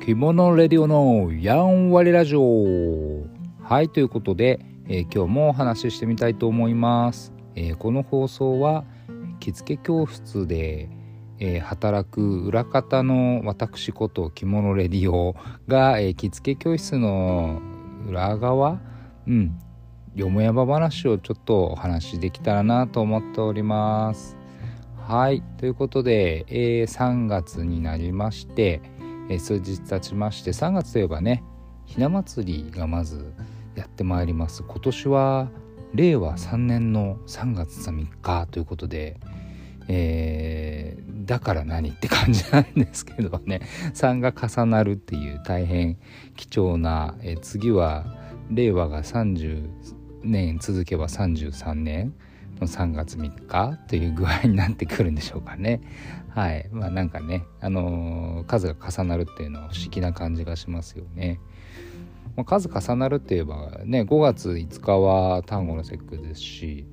着物レディオのやんわりラジオ。はいということで、えー、今日もお話ししてみたいと思います、えー、この放送は着付け教室で、えー、働く裏方の私こと着物レディオが、え着付け教室の裏側うんよもやま話をちょっとお話しできたらなと思っております。はいということで、えー、3月になりまして、え、数日経ちまして3月といえばねひな祭りがまずやってまいります。今年は令和3年の3月3日ということで、えー、だから何って感じなんですけどね。3が重なるっていう大変貴重な、え、次は令和が30年続けば33年。3月3日という具合になってくるんでしょうかね。はい。まあなんかね、あのー、数が重なるっていうのは不思議な感じがしますよね。まあ、数重なるって言えばね、5月5日は端午の節句ですし、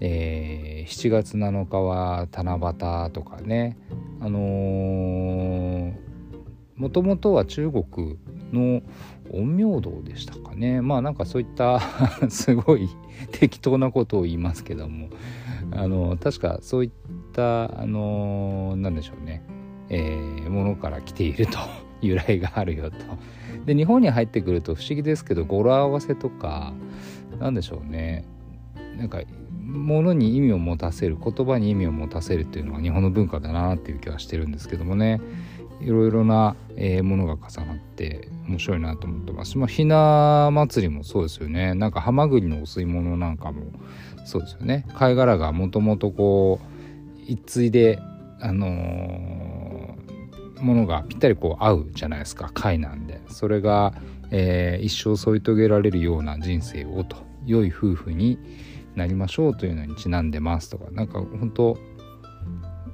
えー、7月7日は七夕とかね、あのー、もともとは中国の陰陽道でしたかね。まあなんかそういった すごい 適当なことを言いますけども。あの確かそういったあの何でしょうね、えー、ものから来ていると 由来があるよと。で日本に入ってくると不思議ですけど語呂合わせとか何でしょうね。なんかものに意味を持たせる言葉に意味を持たせるっていうのは日本の文化だなっていう気はしてるんですけどもね。いろいろな、えー、ものが重なって面白いなと思ってます。まあ、ひな祭りもそうですよね。なんかハマグリのお吸い物なんかもそうですよね。貝殻がもともとこう一対であのー、ものがぴったりこう合うじゃないですか貝なんでそれが、えー、一生添い遂げられるような人生をと良い夫婦になりましょうというのにちなんでますとかなんか本当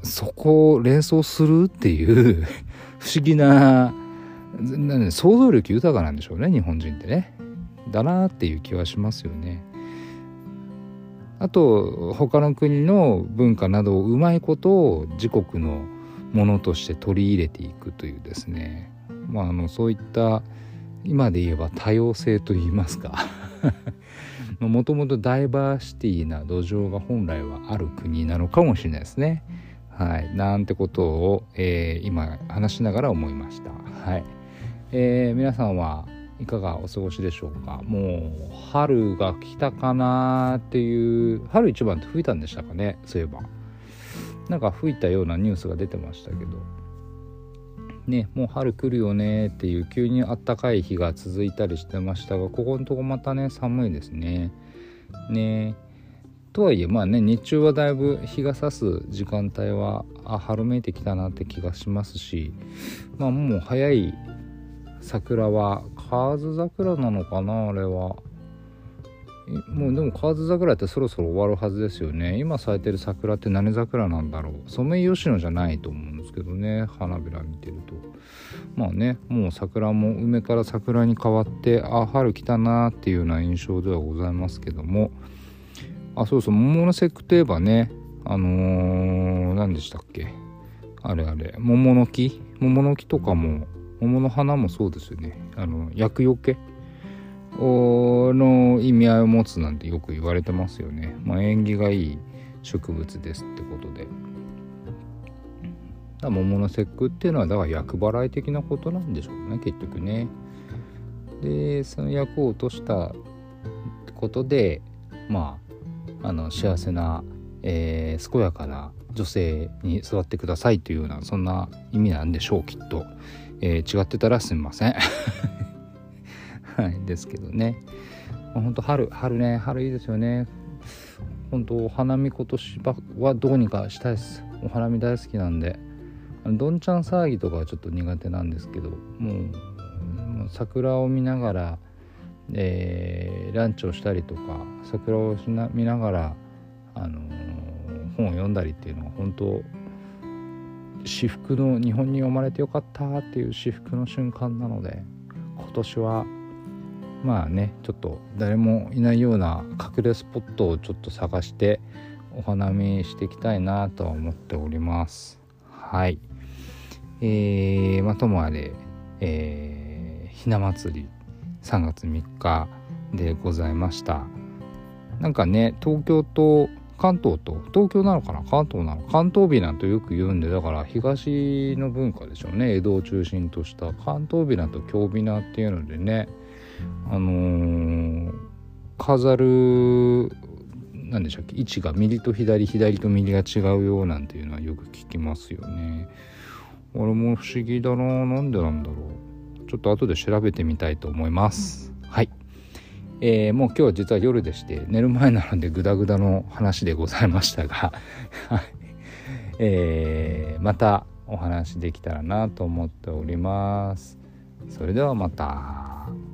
そこを連想するっていう 不思議な想像力豊かなんでしょうね日本人ってね。だなっていう気はしますよね。あと他の国の文化などをうまいことを自国のものとして取り入れていくというですね。まああのそういった今で言えば多様性といいますか。もともとダイバーシティな土壌が本来はある国なのかもしれないですね。はい、なんてことを、えー、今話しながら思いました。はい、えー、皆さんはいかがお過ごしでしょうか？もう春が来たかなっていう春一番って吹いたんでしたかね？そういえば。なんか吹いたようなニュースが出てましたけど。ねもう春来るよねっていう急にあったかい日が続いたりしてましたがここのとこまたね寒いですね。ねとはいえまあね日中はだいぶ日が差す時間帯はあ春めいてきたなって気がしますしまあもう早い桜は河津桜なのかなあれは。もうでも河津桜ってそろそろ終わるはずですよね。今咲いてる桜って何桜なんだろう。ソメイヨシノじゃないと思うんですけどね花びら見てると。まあねもう桜も梅から桜に変わってあ春来たなっていうような印象ではございますけども。あそうそう桃の節句といえばねあのー、何でしたっけ？あれあれ桃の木？桃の木とかも桃の花もそうですよね。あの厄除け？の意味合いを持つなんてよく言われてますよね、まあ、縁起がいい植物ですってことで。だ桃の節句っていうのはだから厄払い的なことなんでしょうね結局ね。でその役を落としたことでまあああの幸せな、えー、健やかな女性に育ってくださいというようなそんな意味なんでしょうきっと、えー、違ってたらすみません。はいですけどね。ほんと春春ね春いいですよね。本当お花見今年はどうにかしたいです。お花見大好きなんで。どんちゃん騒ぎとかはちょっと苦手なんですけどもう桜を見ながら、えー、ランチをしたりとか桜を見ながら、あのー、本を読んだりっていうのは本当至福の日本に生まれてよかったっていう至福の瞬間なので今年はまあねちょっと誰もいないような隠れスポットをちょっと探してお花見していきたいなとは思っております。はい。えー、まともあれ、えー、ひな祭り3月3日でございました。なんかね東京と関東と東京なのかな？関東なの関東美なんてよく言うんでだから東の文化でしょうね。江戸を中心とした関東美なんと京美なっていうのでねあのー、飾る何でしたっけ？位置が右と左左と右が違うよなんていうのはよく聞きますよね。俺も不思議だな。なんでなんだろう。ちょっと後で調べてみたいと思いますはいえー、もう今日は実は夜でして寝る前なのでグダグダの話でございましたが えー、またお話できたらなと思っております。それではまた。